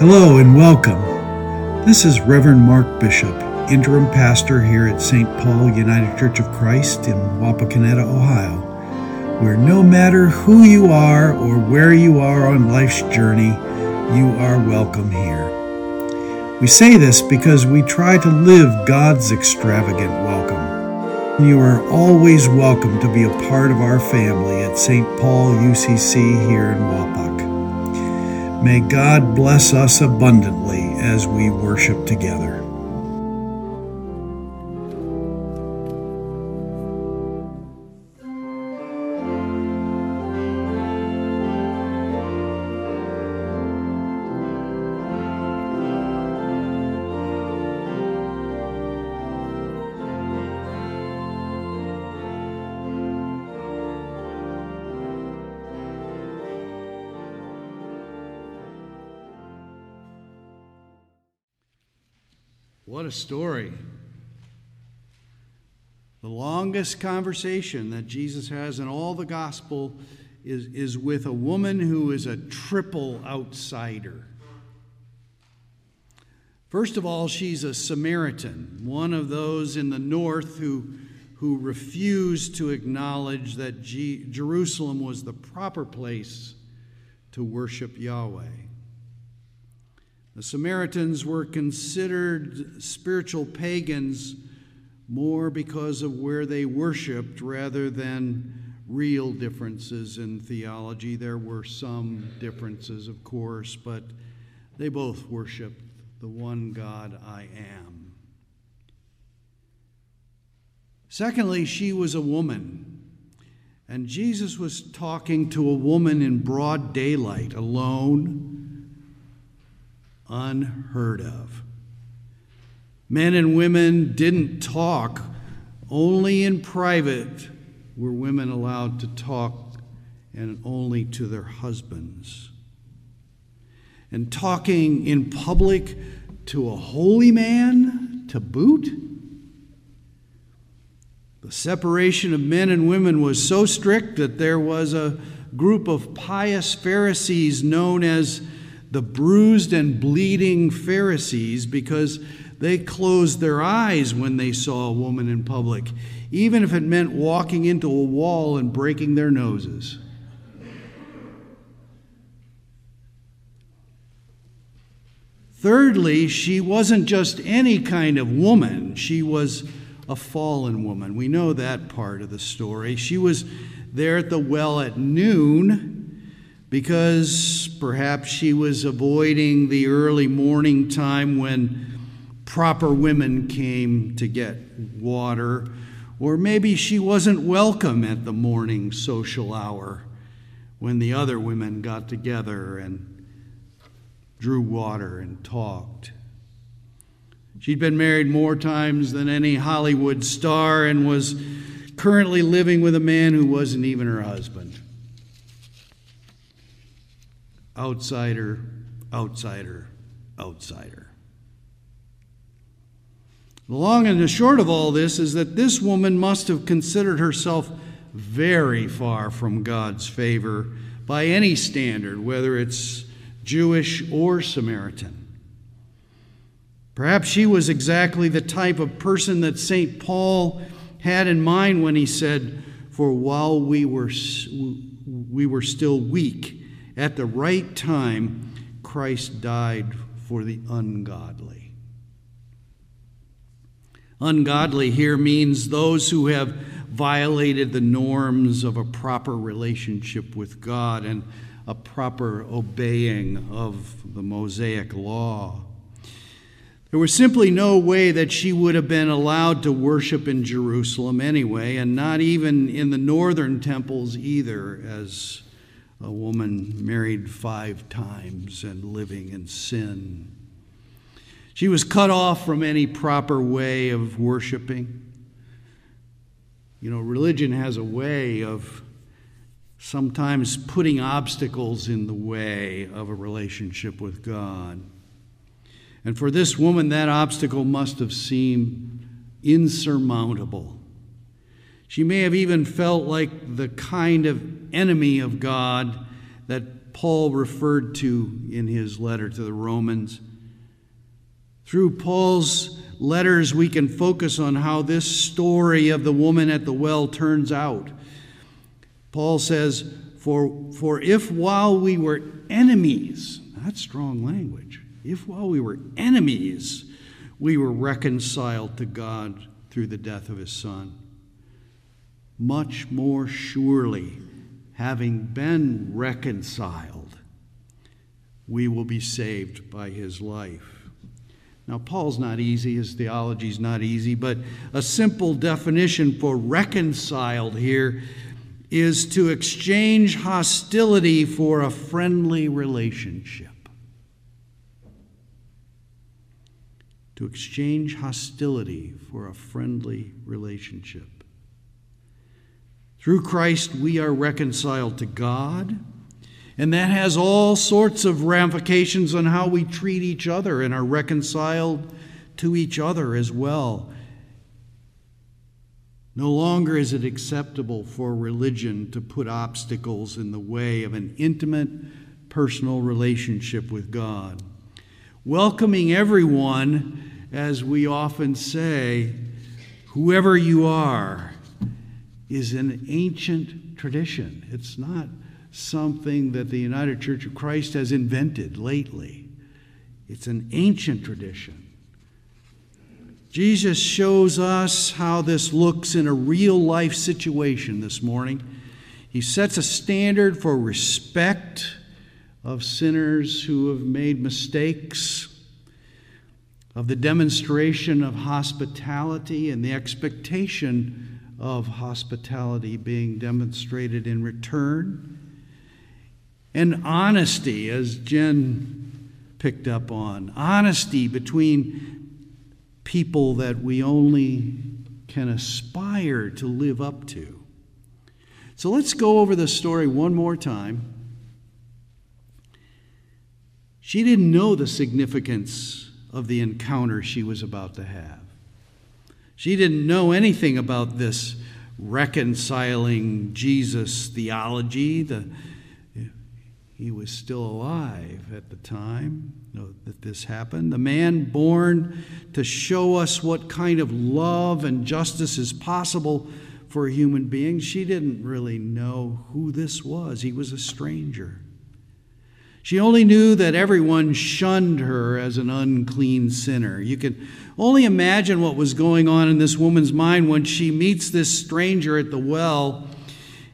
Hello and welcome. This is Reverend Mark Bishop, interim pastor here at St. Paul United Church of Christ in Wapakoneta, Ohio, where no matter who you are or where you are on life's journey, you are welcome here. We say this because we try to live God's extravagant welcome. You are always welcome to be a part of our family at St. Paul UCC here in Wapak. May God bless us abundantly as we worship together. What a story. The longest conversation that Jesus has in all the gospel is, is with a woman who is a triple outsider. First of all, she's a Samaritan, one of those in the north who, who refused to acknowledge that G- Jerusalem was the proper place to worship Yahweh. The Samaritans were considered spiritual pagans more because of where they worshiped rather than real differences in theology. There were some differences, of course, but they both worshiped the one God I am. Secondly, she was a woman. And Jesus was talking to a woman in broad daylight, alone unheard of. Men and women didn't talk, only in private were women allowed to talk, and only to their husbands. And talking in public to a holy man to boot? The separation of men and women was so strict that there was a group of pious Pharisees known as the bruised and bleeding Pharisees because they closed their eyes when they saw a woman in public, even if it meant walking into a wall and breaking their noses. Thirdly, she wasn't just any kind of woman, she was a fallen woman. We know that part of the story. She was there at the well at noon because perhaps she was avoiding the early morning time when proper women came to get water, or maybe she wasn't welcome at the morning social hour when the other women got together and drew water and talked. She'd been married more times than any Hollywood star and was currently living with a man who wasn't even her husband outsider, outsider, outsider. The long and the short of all this is that this woman must have considered herself very far from God's favor by any standard, whether it's Jewish or Samaritan. Perhaps she was exactly the type of person that St. Paul had in mind when he said, For while we were, we were still weak, at the right time, Christ died for the ungodly. Ungodly here means those who have violated the norms of a proper relationship with God and a proper obeying of the Mosaic law. There was simply no way that she would have been allowed to worship in Jerusalem anyway, and not even in the northern temples either, as a woman married five times and living in sin. She was cut off from any proper way of worshiping. You know, religion has a way of sometimes putting obstacles in the way of a relationship with God. And for this woman, that obstacle must have seemed insurmountable. She may have even felt like the kind of enemy of God that Paul referred to in his letter to the Romans. Through Paul's letters, we can focus on how this story of the woman at the well turns out. Paul says, For, for if while we were enemies, that's strong language, if while we were enemies, we were reconciled to God through the death of his Son, much more surely, having been reconciled, we will be saved by his life. Now, Paul's not easy, his theology's not easy, but a simple definition for reconciled here is to exchange hostility for a friendly relationship. To exchange hostility for a friendly relationship. Through Christ, we are reconciled to God and that has all sorts of ramifications on how we treat each other and are reconciled to each other as well. No longer is it acceptable for religion to put obstacles in the way of an intimate, personal relationship with God. Welcoming everyone, as we often say, whoever you are, is an ancient tradition. It's not something that the United Church of Christ has invented lately. It's an ancient tradition. Jesus shows us how this looks in a real life situation this morning. He sets a standard for respect of sinners who have made mistakes, of the demonstration of hospitality and the expectation of hospitality being demonstrated in return and honesty, as Jen picked up on honesty between people that we only can aspire to live up to. So let's go over the story one more time. She didn't know the significance of the encounter she was about to have. She didn't know anything about this reconciling Jesus theology, the he was still alive at the time that this happened. The man born to show us what kind of love and justice is possible for a human being. She didn't really know who this was, he was a stranger. She only knew that everyone shunned her as an unclean sinner. You can only imagine what was going on in this woman's mind when she meets this stranger at the well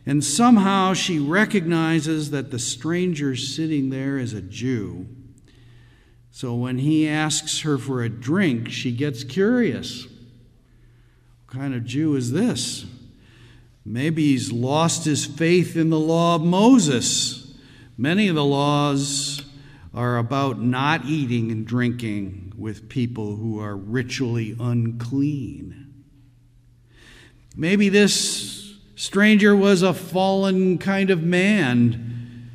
and somehow she recognizes that the stranger sitting there is a Jew. So when he asks her for a drink, she gets curious. What kind of Jew is this? Maybe he's lost his faith in the law of Moses. Many of the laws are about not eating and drinking with people who are ritually unclean. Maybe this stranger was a fallen kind of man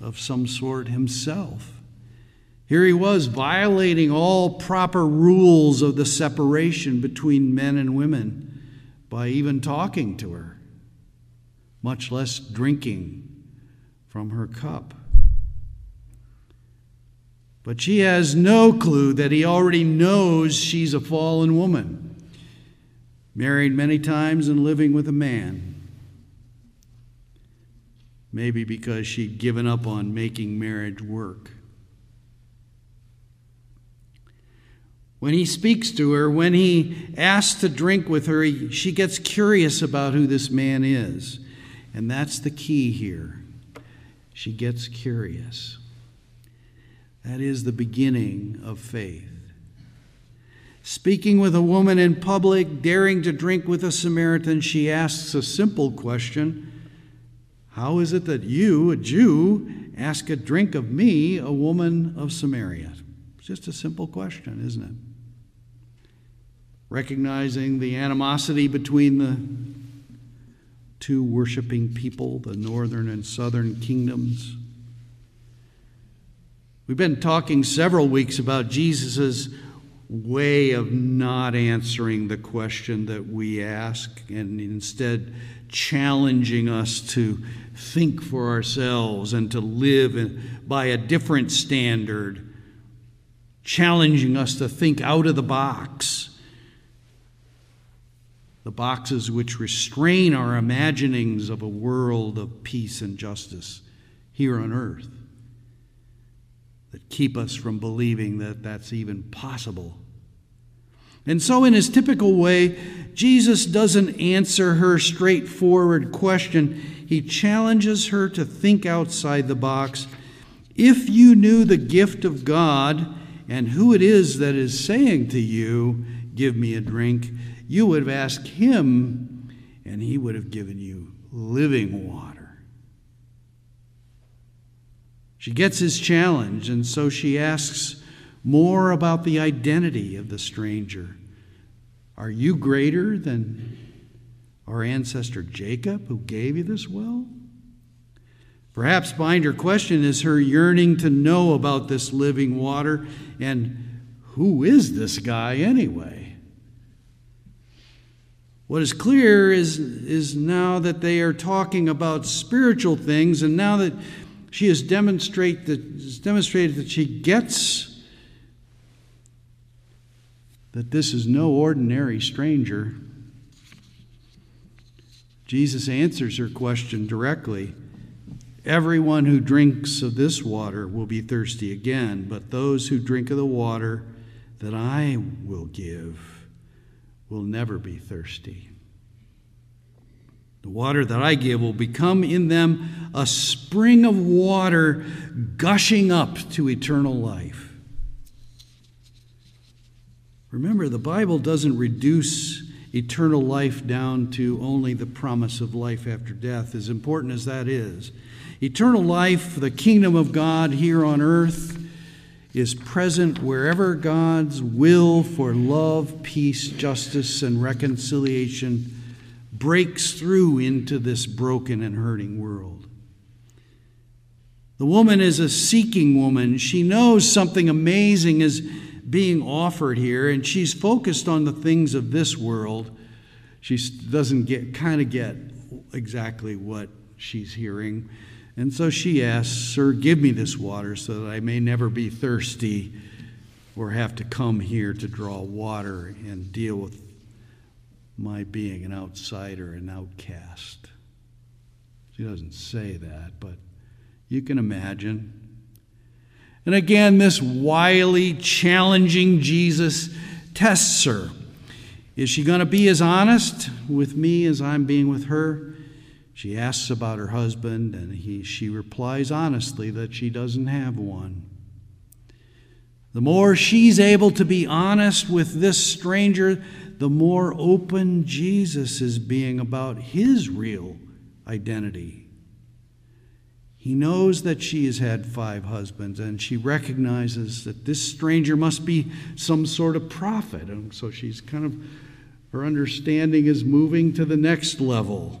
of some sort himself. Here he was violating all proper rules of the separation between men and women by even talking to her, much less drinking from her cup. But she has no clue that he already knows she's a fallen woman married many times and living with a man. Maybe because she'd given up on making marriage work. When he speaks to her, when he asks to drink with her, she gets curious about who this man is. And that's the key here. She gets curious. That is the beginning of faith Speaking with a woman in public, daring to drink with a Samaritan, she asks a simple question How is it that you, a Jew, ask a drink of me, a woman of Samaria? It's just a simple question, isn't it? recognizing the animosity between the two worshiping people, the northern and southern kingdoms. We've been talking several weeks about Jesus' way of not answering the question that we ask and instead challenging us to think for ourselves and to live by a different standard, challenging us to think out of the box. The boxes which restrain our imaginings of a world of peace and justice here on earth, that keep us from believing that that's even possible and so, in his typical way, Jesus doesn't answer her straightforward question. He challenges her to think outside the box. If you knew the gift of God and who it is that is saying to you, Give me a drink, you would have asked him, and he would have given you living water. She gets his challenge, and so she asks more about the identity of the stranger. Are you greater than our ancestor Jacob who gave you this well? Perhaps behind her question is her yearning to know about this living water and who is this guy anyway? What is clear is, is now that they are talking about spiritual things, and now that she has that, demonstrated that she gets that this is no ordinary stranger. Jesus answers her question directly. Everyone who drinks of this water will be thirsty again, but those who drink of the water that I will give will never be thirsty. The water that I give will become in them a spring of water gushing up to eternal life. Remember, the Bible doesn't reduce eternal life down to only the promise of life after death, as important as that is. Eternal life, the kingdom of God here on earth, is present wherever God's will for love, peace, justice, and reconciliation breaks through into this broken and hurting world. The woman is a seeking woman. She knows something amazing is being offered here, and she's focused on the things of this world. She doesn't get kind of get exactly what she's hearing. And so she asks, Sir, give me this water so that I may never be thirsty or have to come here to draw water and deal with my being an outsider, an outcast. She doesn't say that, but you can imagine. And again, this wily, challenging Jesus tests her. Is she going to be as honest with me as I'm being with her? She asks about her husband, and he, she replies honestly that she doesn't have one. The more she's able to be honest with this stranger, the more open Jesus is being about his real identity. He knows that she has had five husbands, and she recognizes that this stranger must be some sort of prophet. And so she's kind of, her understanding is moving to the next level.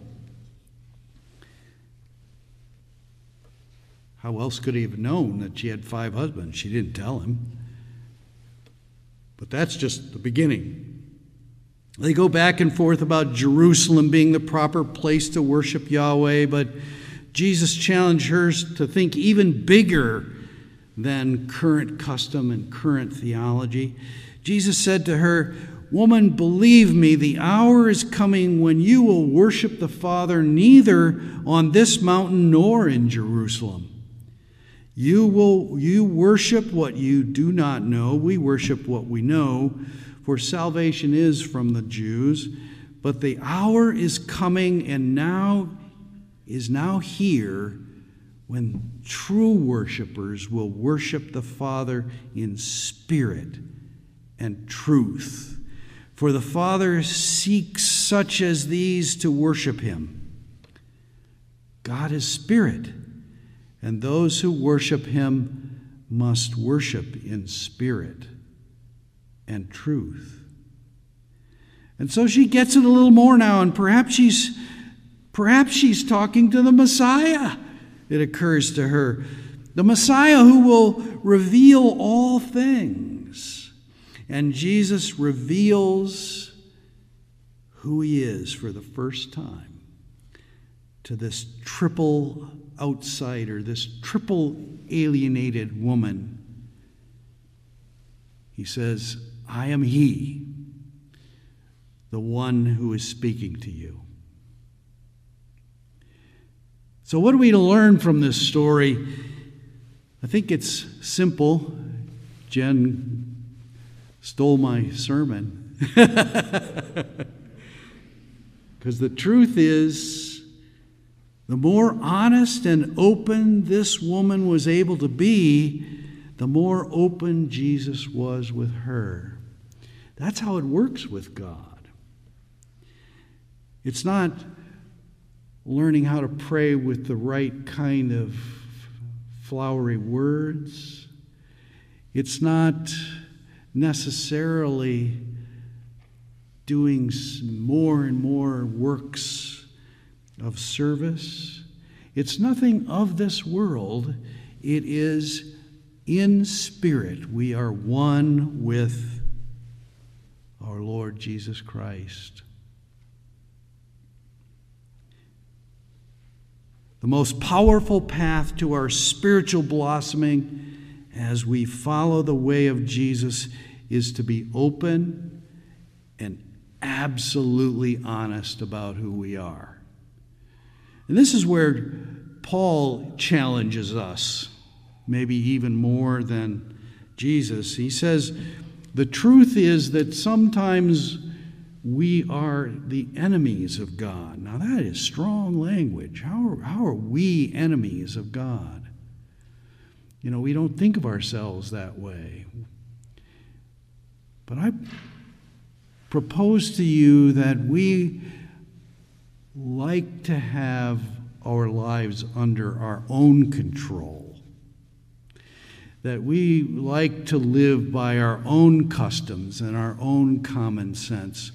How else could he have known that she had five husbands? She didn't tell him. But that's just the beginning. They go back and forth about Jerusalem being the proper place to worship Yahweh, but Jesus challenged her to think even bigger than current custom and current theology. Jesus said to her, Woman, believe me, the hour is coming when you will worship the Father neither on this mountain nor in Jerusalem. You will you worship what you do not know. We worship what we know, for salvation is from the Jews. But the hour is coming, and now is now here when true worshipers will worship the Father in spirit and truth. For the Father seeks such as these to worship him. God is spirit, and those who worship him must worship in spirit and truth. And so she gets it a little more now, and perhaps she's perhaps she's talking to the Messiah. It occurs to her. The Messiah who will reveal all things. And Jesus reveals who he is for the first time to this triple outsider, this triple alienated woman. He says, I am he, the one who is speaking to you. So, what are we learn from this story? I think it's simple. Jen stole my sermon. Because the truth is, the more honest and open this woman was able to be, the more open Jesus was with her. That's how it works with God. It's not learning how to pray with the right kind of flowery words. It's not necessarily doing more and more works of service. It's nothing of this world. It is in spirit. We are one with our Lord Jesus Christ. The most powerful path to our spiritual blossoming as we follow the way of Jesus is to be open and absolutely honest about who we are. And this is where Paul challenges us, maybe even more than Jesus. He says, The truth is that sometimes we are the enemies of God. Now, that is strong language. How are, how are we enemies of God? You know, we don't think of ourselves that way. But I propose to you that we like to have our lives under our own control. That we like to live by our own customs and our own common sense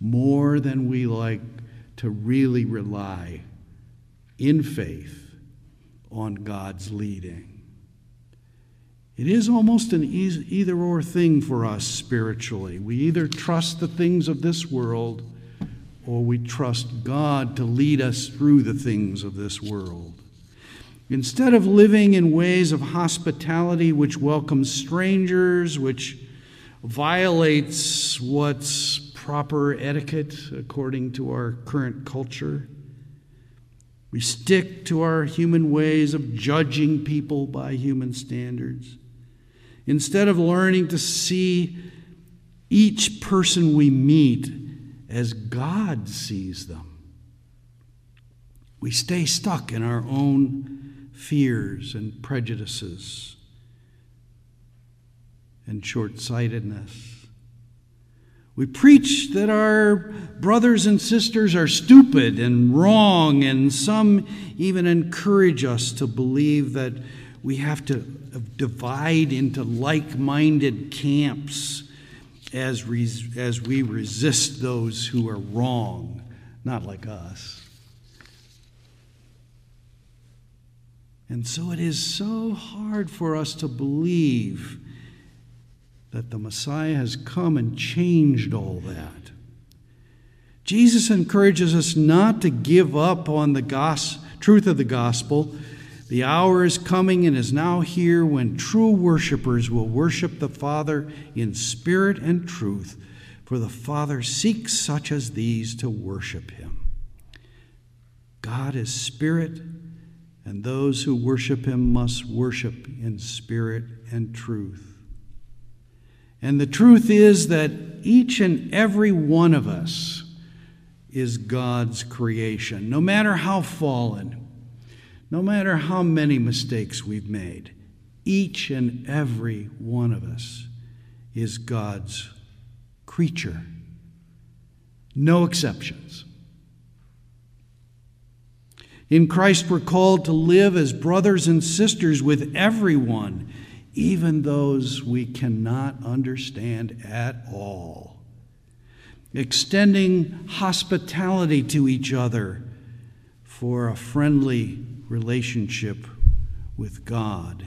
more than we like to really rely in faith on God's leading. It is almost an either or thing for us spiritually. We either trust the things of this world or we trust God to lead us through the things of this world. Instead of living in ways of hospitality which welcomes strangers, which violates what's proper etiquette according to our current culture. We stick to our human ways of judging people by human standards. Instead of learning to see each person we meet as God sees them, we stay stuck in our own fears and prejudices and short sightedness. We preach that our brothers and sisters are stupid and wrong, and some even encourage us to believe that we have to divide into like minded camps as, res- as we resist those who are wrong, not like us. And so it is so hard for us to believe that the Messiah has come and changed all that. Jesus encourages us not to give up on the gos- truth of the gospel. The hour is coming and is now here when true worshipers will worship the Father in spirit and truth, for the Father seeks such as these to worship him. God is spirit, and those who worship him must worship in spirit and truth. And the truth is that each and every one of us is God's creation, no matter how fallen, no matter how many mistakes we've made. Each and every one of us is God's creature. No exceptions. In Christ, we're called to live as brothers and sisters with everyone even those we cannot understand at all. extending hospitality to each other for a friendly relationship with God.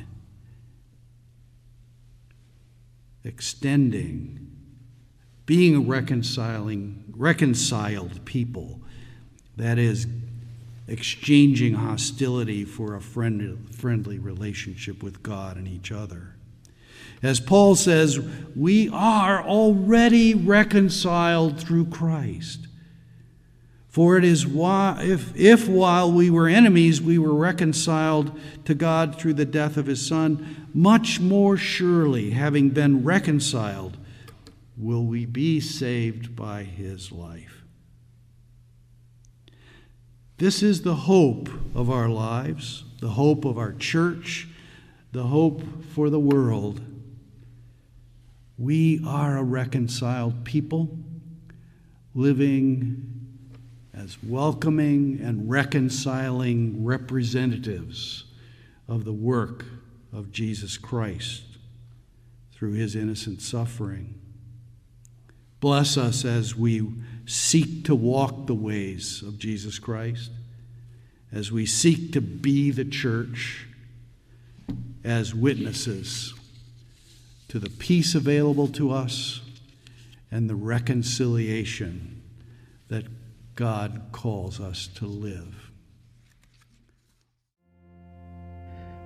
Extending, being a reconciling, reconciled people. That is, exchanging hostility for a friendly, friendly relationship with God and each other. As Paul says, we are already reconciled through Christ. For it is why, if, if while we were enemies we were reconciled to God through the death of his Son, much more surely, having been reconciled, will we be saved by his life. This is the hope of our lives, the hope of our church, the hope for the world. We are a reconciled people living as welcoming and reconciling representatives of the work of Jesus Christ through his innocent suffering. Bless us as we seek to walk the ways of Jesus Christ, as we seek to be the church as witnesses to the peace available to us and the reconciliation God calls us to live.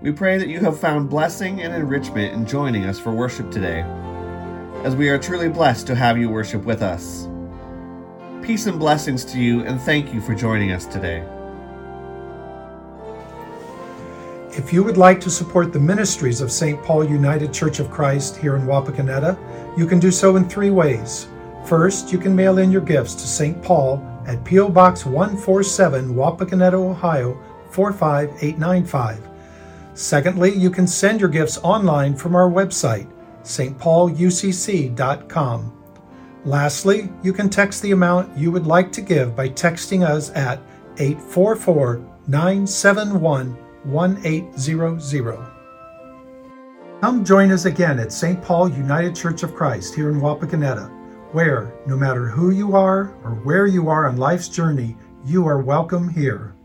We pray that you have found blessing and enrichment in joining us for worship today, as we are truly blessed to have you worship with us. Peace and blessings to you, and thank you for joining us today. If you would like to support the ministries of St. Paul United Church of Christ here in Wapakoneta, you can do so in three ways. First, you can mail in your gifts to St. Paul at P.O. Box 147, Wapakoneta, Ohio 45895. Secondly, you can send your gifts online from our website, stpaulucc.com. Lastly, you can text the amount you would like to give by texting us at 844 971 1800. Come join us again at St. Paul United Church of Christ here in Wapakoneta, where, no matter who you are or where you are on life's journey, you are welcome here.